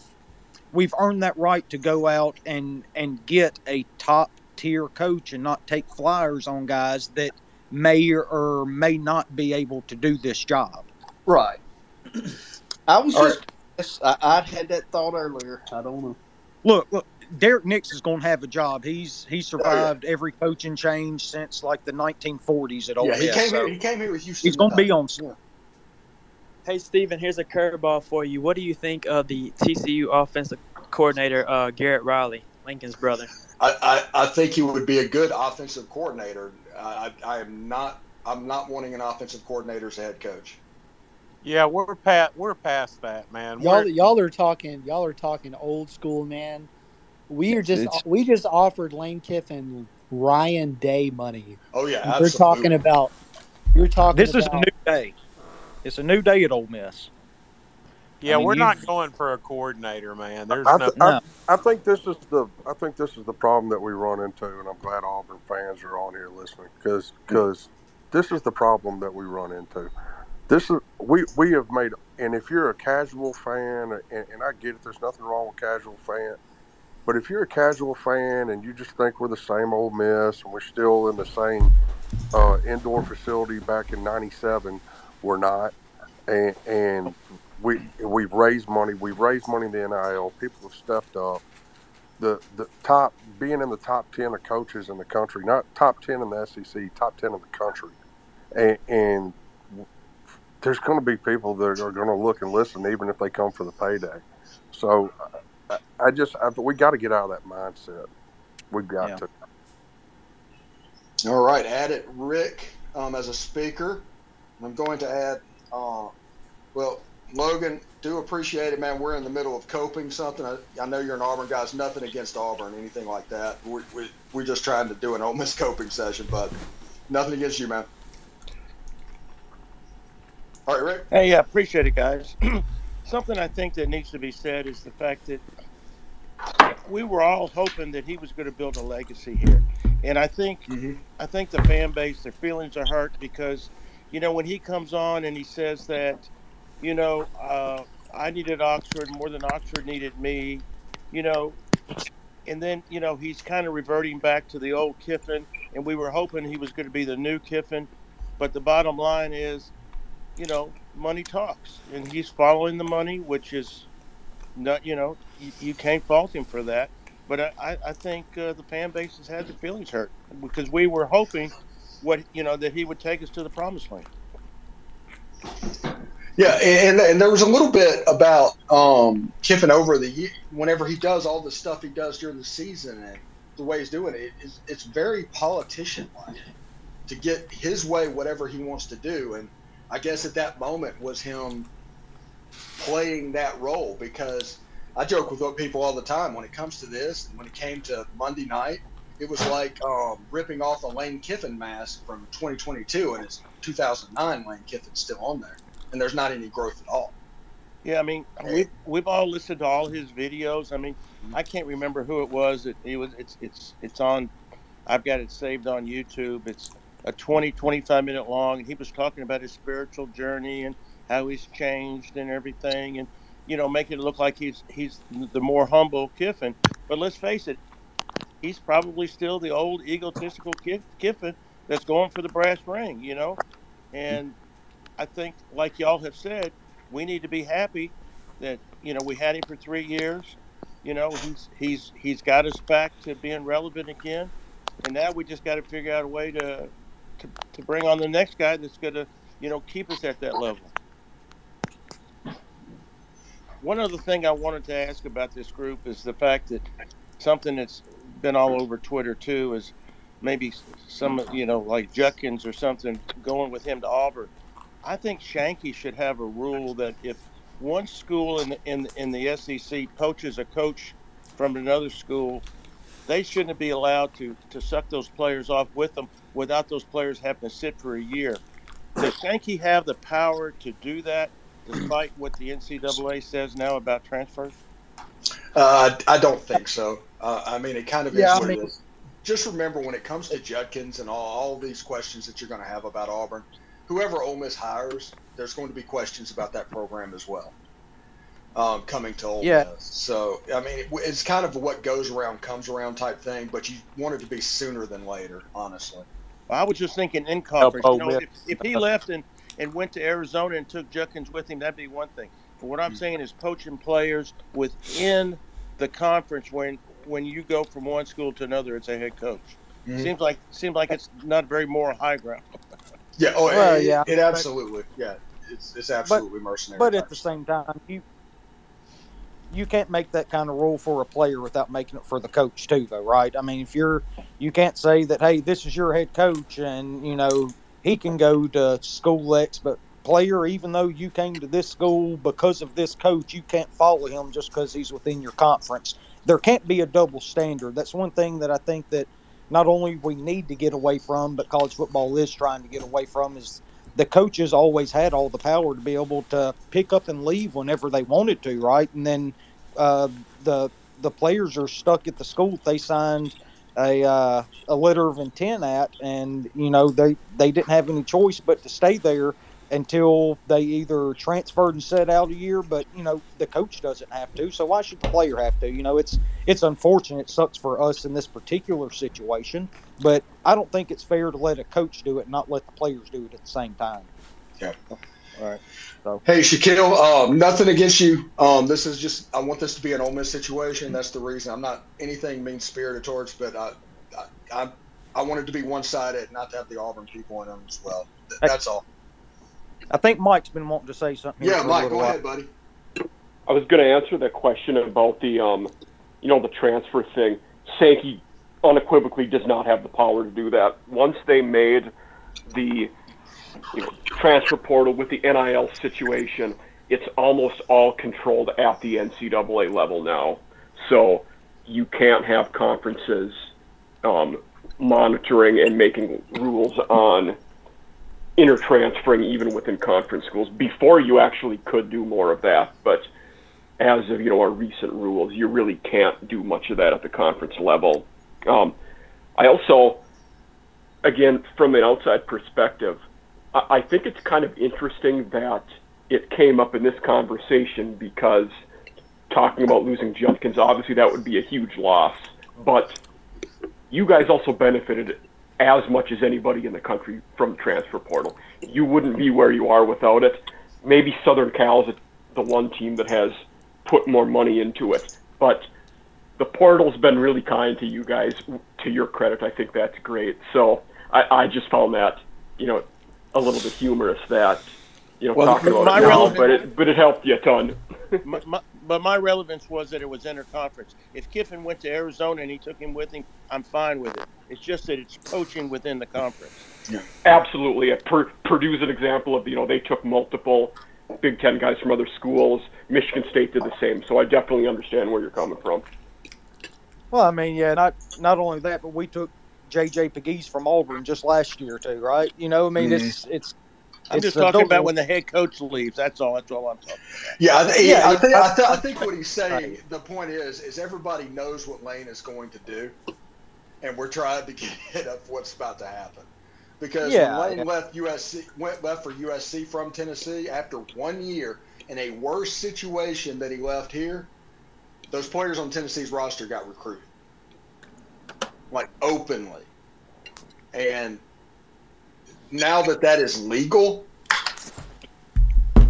we've earned that right to go out and and get a top tier coach and not take flyers on guys that may or may not be able to do this job. Right. I was All just. I, I'd had that thought earlier. I don't know. Look, look, Derrick Nix is going to have a job. He's he oh, survived every coaching change since like the 1940s at Ole Yeah, he came so here. He came here with Houston. he's going to be uh, on. Hey, Steven, here's a curveball for you. What do you think of the TCU offensive coordinator, uh, Garrett Riley, Lincoln's brother? I, I, I think he would be a good offensive coordinator. I, I, I am not. I'm not wanting an offensive coordinator as a head coach. Yeah, we're past we're past that, man. Y'all, We're, y'all are talking. Y'all are talking old school, man. We are just It's- we just offered Lane Kiffin and Ryan Day money. Oh yeah, We're talking about. You're talking. This is a new day. It's a new day at Ole Miss. yeah, I mean, we're not going for a coordinator, man. There's I, no. th- I, No. I think this is the I think this is the problem that we run into, and I'm glad Auburn fans are on here listening because this is the problem that we run into. This is we we have made, and if you're a casual fan, and, and I get it, there's nothing wrong with casual fan, but if you're a casual fan and you just think we're the same old Miss and we're still in the same uh, indoor facility back in '97, we're not, and and we we've raised money. We've raised money in the NIL. People have stepped up. The the top being in the top ten of coaches in the country, not top ten in the SEC, top ten in the country, and, and there's going to be people that are going to look and listen, even if they come for the payday. So I, I just I, we got to get out of that mindset. We've got Yeah. to. All right, add it, Rick, um, as a speaker. I'm going to add. Uh, well, Logan, do appreciate it, man. We're in the middle of coping something. I, I know you're an Auburn guy. It's nothing against Auburn, anything like that. We, we, we're just trying to do an Ole Miss coping session, but nothing against you, man. All right, Rick. Hey, I appreciate it, guys. Something I think that needs to be said is the fact that we were all hoping that he was going to build a legacy here, and I think Mhm. I think the fan base, their feelings are hurt because, you know, when he comes on and he says that, you know, uh, I needed Oxford more than Oxford needed me, you know, and then you know he's kind of reverting back to the old Kiffin, and we were hoping he was going to be the new Kiffin, but the bottom line is, you know, money talks, and he's following the money, which is not, you know, you, you can't fault him for that. But I, I think uh, the fan base has had their feelings hurt because we were hoping, what you know, that he would take us to the promised land. Yeah, and and there was a little bit about um, Kiffin over the year. Whenever he does all the stuff he does during the season and the way he's doing it, it's, it's very politician-like to get his way, whatever he wants to do. And I guess at that moment was him playing that role because I joke with people all the time when it comes to this. And when it came to Monday night, it was like um, ripping off a Lane Kiffin mask from 2022, and it's 2009 Lane Kiffin's still on there and there's not any growth at all. Yeah, I mean, we've we've all listened to all his videos. I mean, I can't remember who it was. It, it was it's it's it's on. I've got it saved on YouTube. It's a 20 25 minute long, and he was talking about his spiritual journey and how he's changed and everything, and you know, making it look like he's he's the more humble Kiffin. But let's face it, he's probably still the old egotistical Kiffin that's going for the brass ring. You know, and I think, like y'all have said, we need to be happy that you know we had him for three years. You know, he's he's he's got us back to being relevant again, and now we just got to figure out a way to to, to bring on the next guy that's going to you know keep us at that level. one other thing I wanted to ask about this group is the fact that something that's been all over Twitter too is maybe some you know like Judkins or something going with him to Auburn. I think Sankey should have a rule that if one school in the, in in the SEC poaches a coach from another school, they shouldn't be allowed to to suck those players off with them without those players having to sit for a year. Does Sankey have the power to do that, despite what the NCAA says now about transfers? Uh, I don't think so. Uh, I mean, it kind of Yeah, is I mean- it is. Just remember when it comes to Judkins and all, all these questions that you're going to have about Auburn, whoever Ole Miss hires, there's going to be questions about that program as well. Um, coming to Ole Yeah. Miss, so I mean, it, it's kind of what goes around comes around type thing. But you want it to be sooner than later, honestly. I was just thinking in conference. You know, if, if he left and, and went to Arizona and took Judkins with him, that'd be one thing. But what I'm saying is poaching players within the conference when when you go from one school to another as a head coach. Mhm. Seems like seems like it's not very moral high ground. Yeah. Oh, Well, it, yeah, It, but- absolutely. Yeah. It's it's absolutely mercenary. But at the same time, you you can't make that kind of rule for a player without making it for the coach too, though, right? I mean, if you're you can't say that, hey, this is your head coach, and you know he can go to school X, but player, even though you came to this school because of this coach, you can't follow him just because he's within your conference. There can't be a double standard. That's one thing that I think that not only we need to get away from, but college football is trying to get away from is the coaches always had all the power to be able to pick up and leave whenever they wanted to, right? And then uh, the the players are stuck at the school they signed a uh, a letter of intent at, and you know they they didn't have any choice but to stay there until they either transferred and set out a year. But you know the coach doesn't have to, so why should the player have to? You know it's it's unfortunate. It sucks for us in this particular situation, but I don't think it's fair to let a coach do it and not let the players do it at the same time. Yeah. All right. So Hey, Shaquille, um, nothing against you. Um, this is just, I want this to be an Ole Miss situation. That's the reason. I'm not anything mean spirited towards, but I, I, I, I wanted to be one sided, not to have the Auburn people in them as well. That's all. I think Mike's been wanting to say something. Yeah, Mike, go ahead, buddy. I was going to answer that question about the, um, you know, the transfer thing. Sankey unequivocally does not have the power to do that. Once they made the you know, transfer portal with the NIL situation, it's almost all controlled at the NCAA level now. So you can't have conferences um, monitoring and making rules on intertransferring even within conference schools. Before you actually could do more of that, but as of you know our recent rules, you really can't do much of that at the conference level. Um, I also, again, from an outside perspective, I, I think it's kind of interesting that it came up in this conversation because talking about losing Judkins, obviously that would be a huge loss, but you guys also benefited as much as anybody in the country from transfer portal. You wouldn't be where you are without it. Maybe Southern Cal is the one team that has put more money into it, but the portal's been really kind to you guys. To your credit, I think that's great. So I, I just found that, you know, a little bit humorous that, you know, Well, talking about it now, relevant- but it but it helped you a ton. my, my, but my relevance was that it was interconference. If Kiffin went to Arizona and he took him with him, I'm fine with it. It's just that it's poaching within the conference. Yeah. Absolutely. Pur- Purdue's an example of, you know, they took multiple Big Ten guys from other schools. Michigan State did the same. So I definitely understand where you're coming from. Well, I mean, yeah, not not only that, but we took J.J. Pegues from Auburn just last year too, right? You know, I mean, Mhm. it's it's. I'm it's just talking double- about when the head coach leaves. That's all. That's all I'm talking about. Yeah, I, th- Yeah, I, think, I, I- th- I think what he's saying, the point is, is everybody knows what Lane is going to do, and we're trying to get ahead of what's about to happen. Because Yeah, when Lane yeah. left USC, went left for USC from Tennessee after one year in a worse situation that he left here, those players on Tennessee's roster got recruited, like openly, and now that that is legal,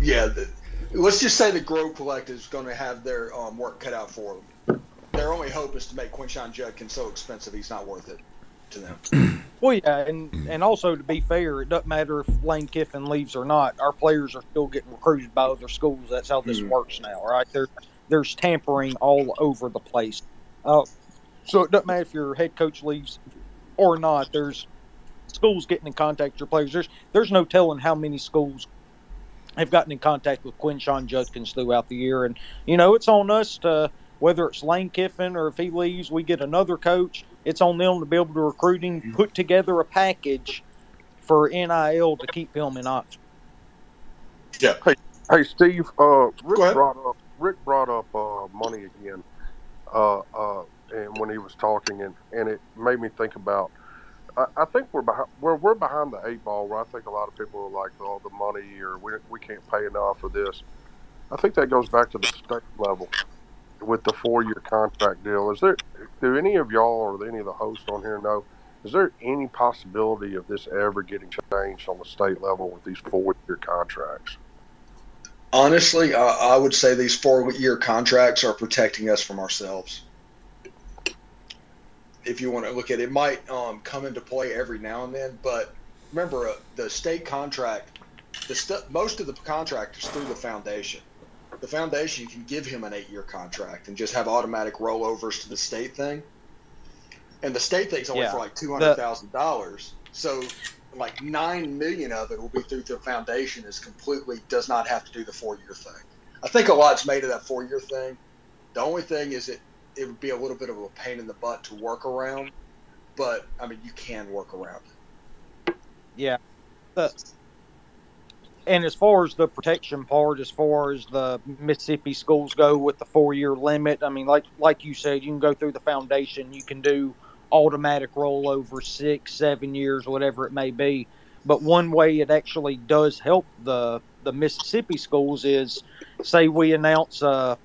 yeah, the, let's just say the Grove Collective is going to have their um, work cut out for them. Their only hope is to make Quinshon Judkins so expensive he's not worth it to them. Well, yeah, and and also to be fair, it doesn't matter if Lane Kiffin leaves or not. Our players are still getting recruited by other schools. That's how this Mhm. works now, right? There, there's tampering all over the place. Uh, so it doesn't matter if your head coach leaves or not. There's schools getting in contact with your players. There's there's no telling how many schools have gotten in contact with Quinshon Judkins throughout the year, and you know it's on us to whether it's Lane Kiffin or if he leaves, we get another coach. It's on them to be able to recruit him, put together a package for NIL to keep him in Oxford. Yeah. Hey, hey, Steve. Uh, Rick brought up Rick brought up uh, money again, uh, uh, and when he was talking, and, and it made me think about. I, I think we're behind. We're we're behind the eight ball. Where I think a lot of people are like, "Oh, the money," or "We we can't pay enough for this." I think that goes back to the state level with the four year contract deal. Is there? Do any of y'all or any of the hosts on here know? Is there any possibility of this ever getting changed on the state level with these four year contracts? Honestly, I, I would say these four-year contracts are protecting us from ourselves. If you want to look at it, it might um, come into play every now and then, but remember uh, the state contract. The st- most of the contract is through the foundation. The foundation can give him an eight-year contract and just have automatic rollovers to the state thing. And the state thing's only Yeah. for like two hundred thousand dollars. So like nine million of it will be through the foundation is completely does not have to do the four year thing. I think a lot's made of that four year thing. The only thing is it it would be a little bit of a pain in the butt to work around, but I mean you can work around. Yeah. The, and as far as the protection part, as far as the Mississippi schools go with the four year limit, I mean, like like you said, you can go through the foundation, you can do automatic rollover six, seven years, whatever it may be. But one way it actually does help the the Mississippi schools is, say, we announce a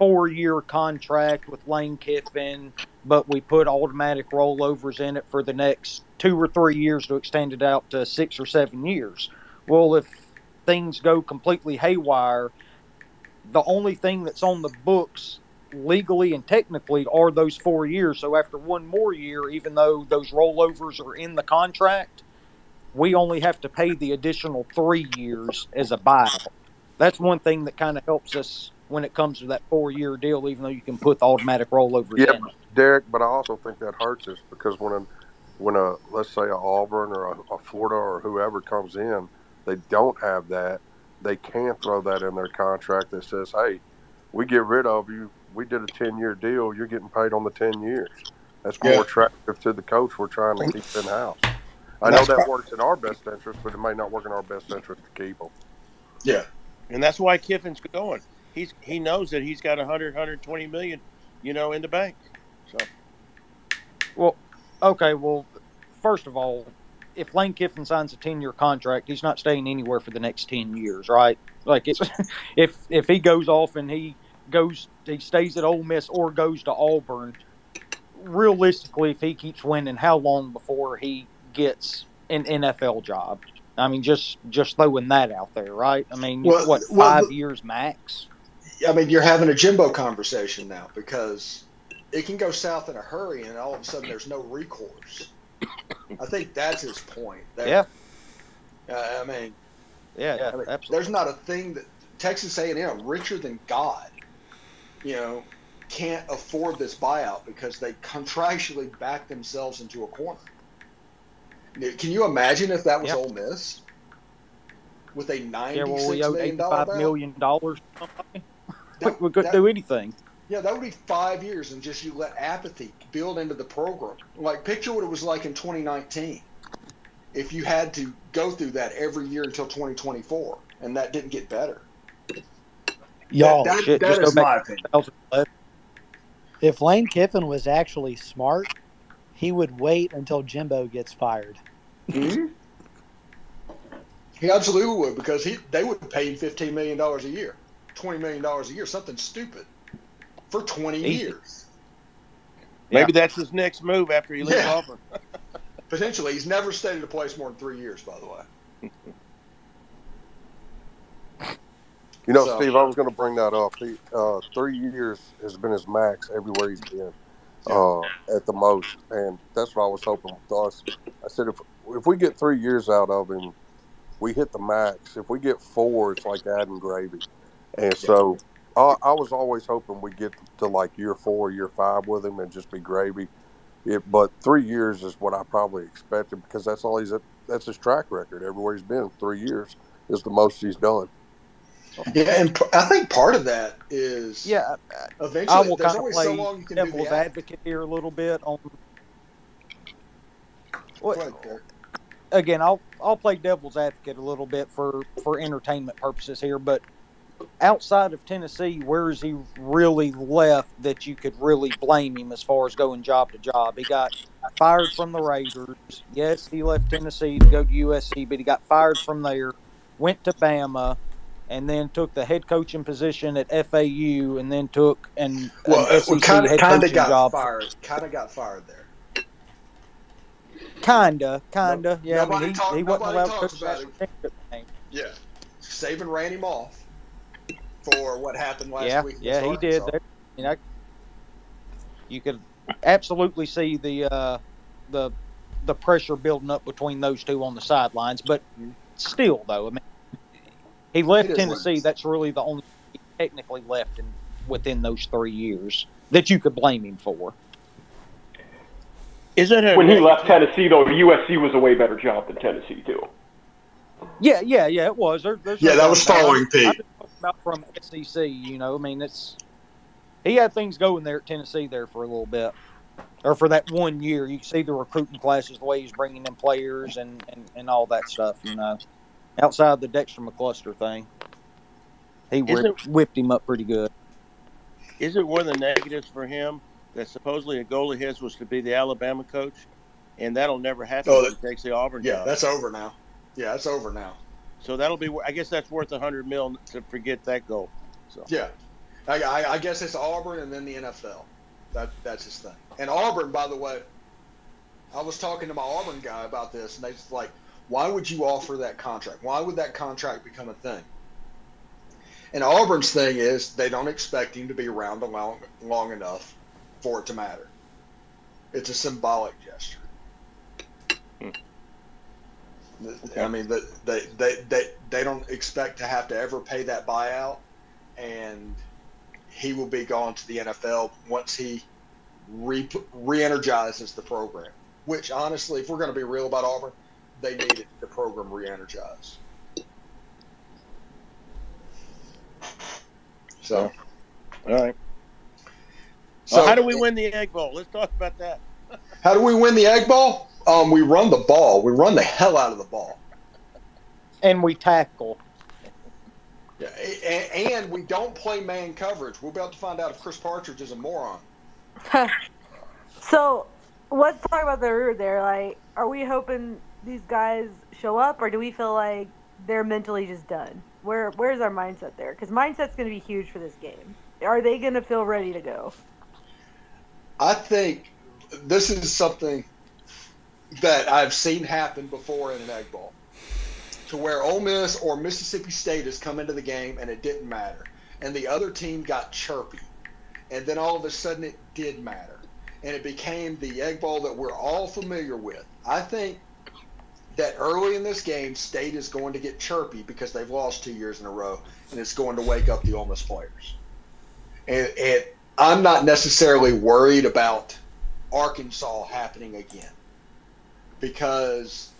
four year contract with Lane Kiffin, but we put automatic rollovers in it for the next two or three years to extend it out to six or seven years. Well, if things go completely haywire, the only thing that's on the books legally and technically are those four years. So after one more year, even though those rollovers are in the contract, we only have to pay the additional three years as a buyout. That's one thing that kind of helps us when it comes to that four year deal, even though you can put the automatic rollover. Yeah, in. Derek, but I also think that hurts us because when a, when a let's say a Auburn or a, a Florida or whoever comes in, they don't have that. They can't throw that in their contract that says, "Hey, we get rid of you. We did a ten year deal. You're getting paid on the ten years." That's more Yeah. attractive to the coach. We're trying to keep in house. I know that pro- works in our best interest, but it may not work in our best interest to keep them. Yeah. And that's why Kiffin's going. He's he knows that he's got 100, 120 million, you know, in the bank. So Well, okay. Well, first of all, if Lane Kiffin signs a ten-year contract, he's not staying anywhere for the next ten years, right? Like, it's, if if he goes off and he goes, he stays at Ole Miss or goes to Auburn. Realistically, if he keeps winning, how long before he gets an NFL job? I mean, just just throwing that out there, right? I mean, Well- what five the- years max? I mean, you're having a Jimbo conversation now because it can go south in a hurry, and all of a sudden there's no recourse. I think that's his point. There. Yeah. Uh, I mean, Yeah, yeah, I mean, absolutely. there's not a thing that Texas A&M, richer than God, you know, can't afford this buyout because they contractually back themselves into a corner. Can you imagine if that was Yeah. Ole Miss with a yeah, well, we owed million dollar? million dollars. That- We couldn't that- do anything. Yeah, that would be five years, and just you let apathy build into the program. Like, picture what it was like in 2019 if you had to go through that every year until 2024, and that didn't get better. Y'all, that, shit, that just go is my opinion. if Lane Kiffin was actually smart, he would wait until Jimbo gets fired. hmm He absolutely would because he they would pay him 15 million dollars a year, 20 million dollars a year, something stupid, for 20 Easy. years. maybe that's his next move after he leaves Yeah. Auburn. Potentially, he's never stayed at a place more than three years. By the way, You know, So- Steve, I was going to bring that up. He, uh, three years has been his max everywhere he's been. uh, at the most, and that's what I was hoping with us. I said if if we get three years out of him, we hit the max. If we get four, it's like adding gravy. And so I, I was always hoping we'd get to like year four, year five with him, and just be gravy. It, but three years is what I probably expected because that's all he's that's his track record everywhere he's been. Three years is the most he's done. Yeah, and I think part of that is Yeah, eventually I will there's kind of play so long you can devil's the advocate here a little bit on. Go. Again, I'll I'll play devil's advocate a little bit for for entertainment purposes here, but outside of Tennessee, where is he really left that you could really blame him as far as going job to job? He got fired from the Raiders. Yes, he left Tennessee to go to USC, but he got fired from there, went to Bama, and then took the head coaching position at FAU, and then took an, Well, uh, an SEC kind of head kind of got job. fired. Kind of got fired there. Kinda, kinda. yeah, I mean, he, talk- he wasn't allowed to coach about. Yeah, Saban ran him off for what happened last yeah, week. against yeah, he did. There, you know, you could absolutely see the uh, the the pressure building up between those two on the sidelines. But still, though, I mean, he left It is what it Tennessee. is. That's really the only he technically left in within those three years that you could blame him for. Is it a When he left Tennessee, though, USC was a way better job than Tennessee too. Yeah, yeah, yeah. It was. There, Yeah, no that was about it. following I'm Pete. Just talking about from SEC. You know, I mean, it's he had things going there at Tennessee there for a little bit, or for that one year. You see the recruiting classes, the way he's bringing in players and and, and all that stuff. You know, outside the Dexter McCluster thing, he Isn't- whipped, whipped him up pretty good. Is it one of the negatives for him that supposedly a goal of his was to be the Alabama coach, and that'll never happen Oh, if he takes the Auburn Yeah, job? that's over now. Yeah, that's over now. So that'll be. I guess that's worth a hundred mil to forget that goal. So Yeah, I, I, I guess it's Auburn and then the NFL. That that's his thing. And Auburn, by the way, I was talking to my Auburn guy about this, and they was like, "Why would you offer that contract? Why would that contract become a thing?" And Auburn's thing is they don't expect him to be around long long enough for it to matter. It's a symbolic gesture. Hmm. I mean, the, they, they, they, they don't expect to have to ever pay that buyout, and he will be gone to the NFL once he re, re-energizes the program. Which, honestly, if we're going to be real about Auburn, they needed the program re-energized. So, all right. So- So how do we win the Egg Bowl? Let's talk about that. how do we win the Egg Bowl? Um, we run the ball. We run the hell out of the ball. And we tackle. Yeah, and, and we don't play man coverage. We're about to find out if Chris Partridge is a moron. so let's talk about the root there. Like, are we hoping these guys show up, or do we feel like they're mentally just done? Where Where's our mindset there? Because mindset's going to be huge for this game. Are they going to feel ready to go? I think this is something that I've seen happen before in an Egg Bowl, to where Ole Miss or Mississippi State has come into the game and it didn't matter, and the other team got chirpy, and then all of a sudden it did matter, and it became the Egg Bowl that we're all familiar with. I think that early in this game, State is going to get chirpy because they've lost two years in a row, and it's going to wake up the Ole Miss players. And, and I'm not necessarily worried about Arkansas happening again because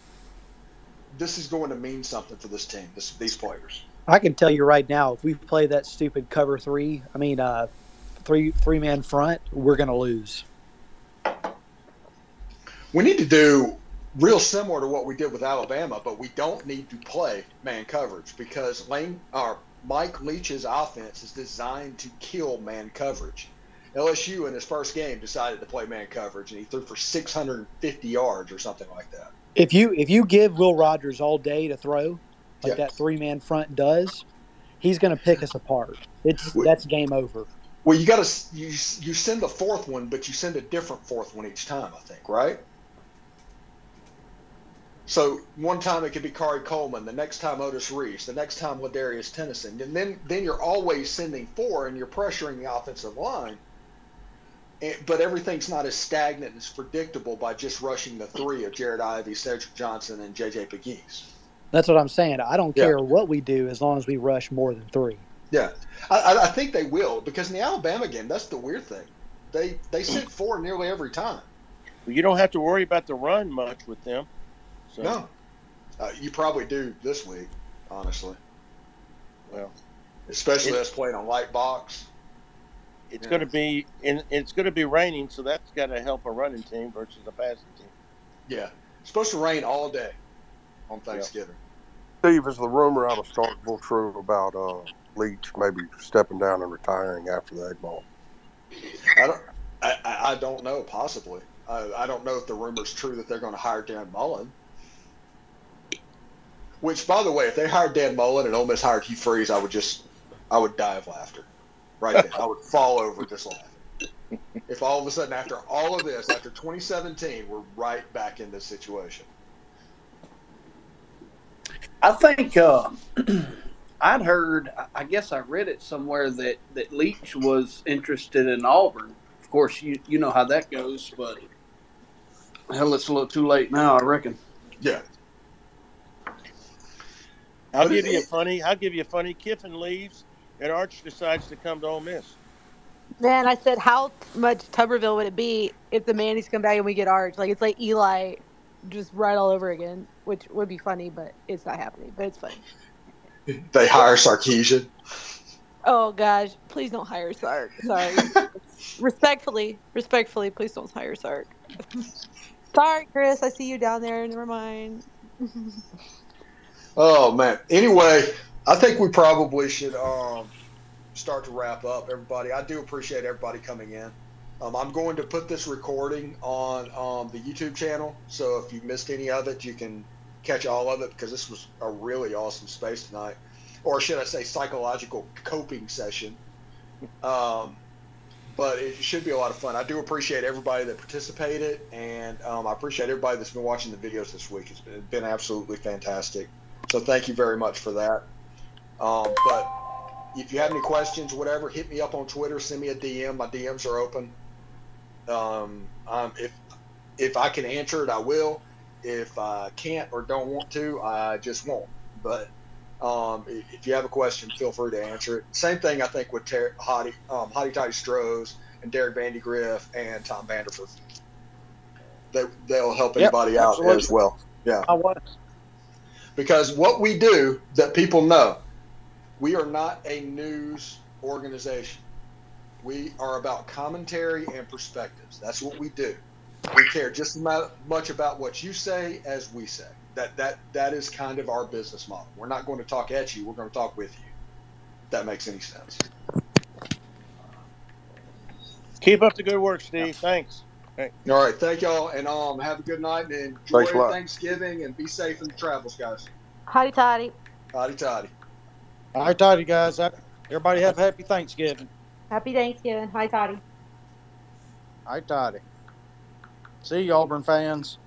this is going to mean something for this team, this, these players. I can tell you right now, if we play that stupid cover three, I mean, uh, three three man front, we're gonna lose. We need to do real similar to what we did with Alabama, but we don't need to play man coverage because Lane or Mike Leach's offense is designed to kill man coverage. LSU in his first game decided to play man coverage, and he threw for 650 yards or something like that. If you if you give Will Rogers all day to throw, like Yeah. that three man front does, he's gonna pick us apart. It's that's game over. Well, you got to you you send the fourth one, but you send a different fourth one each time. I think, right? So one time it could be Khari Coleman, the next time Otis Reese, the next time Ladarius Tennison, and then then you're always sending four, and you're pressuring the offensive line. And, but everything's not as stagnant as predictable by just rushing the three of Jared Ivey, Cedric Johnson, and JJ Pegues. That's what I'm saying. I don't Yeah. care what we do as long as we rush more than three. Yeah, I, I- I think they will because in the Alabama game, that's the weird thing. They they sent four nearly every time. You don't have to worry about the run much with them. So, No, uh, you probably do this week, honestly. Well, especially it- us playing on light box. It's Yeah. going to be and it's going to be raining, so that's got to help a running team versus a passing team. Yeah, it's supposed to rain all day on Thanksgiving. Steve, is the rumor out of Starkville true about uh, Leach maybe stepping down and retiring after the Egg Bowl? I don't. I, I I don't know. Possibly. I, I don't know if the rumor's true that they're going to hire Dan Mullen. Which, by the way, if they hired Dan Mullen and Ole Miss hired Hugh Freeze, I would just, I would die of laughter. Right then, I would fall over just laughing. If all of a sudden, after all of this, after 2017, we're right back in this situation. I think uh, I'd heard. I guess I read it somewhere that that Leach was interested in Auburn. Of course, you you know how that goes, but hell, it's a little too late now. I reckon. Yeah. I'll give you a funny. I'll give you a funny. Kiffin leaves, and Arch decides to come to Ole Miss. Man, I said, how much Tuberville would it be if the Manny's come back and we get Arch? Like, it's like Eli just right all over again, which would be funny, but it's not happening. But it's funny. They hire Sarkisian. Oh, gosh. Please don't hire Sark. Sorry. respectfully, respectfully, please don't hire Sark. Sorry, Chris. I see you down there. Never mind. Oh man. Anyway, I think we probably should um, start to wrap up, everybody. I do appreciate everybody coming in. Um, I'm going to put this recording on um, the YouTube channel, so if you missed any of it, you can catch all of it because this was a really awesome space tonight, or should I say, psychological coping session. Um, but it should be a lot of fun. I do appreciate everybody that participated, and um, I appreciate everybody that's been watching the videos this week. It's been, it's been absolutely fantastic. So thank you very much for that. Um, but if you have any questions, whatever, hit me up on Twitter. Send me a DM. My DMs are open. Um, um, if if I can answer it, I will. If I can't or don't want to, I just won't. But um, if you have a question, feel free to answer it. Same thing, I think, with Ter- Hottie, um, Hottie Toddy Strohs and Derek Vandy Griff and Tom Vanderford. They, they'll help Yep, anybody out absolutely. as well. Yeah. I was. Because what we do that people know, we are not a news organization. We are about commentary and perspectives. That's what we do. We care just as much about what you say as we say. That that that is kind of our business model. We're not going to talk at you. We're going to talk with you. If that makes any sense. Keep up the good work, Steve. Thanks. Hey. All right, thank y'all, and um, have a good night and enjoy Thanks a lot. Thanksgiving and be safe in the travels, guys. Hotty toddy. Hotty toddy. All right, toddy guys. Everybody have a happy Thanksgiving. Happy Thanksgiving. Hi, Toddy. Hi, toddy. See you, Auburn fans.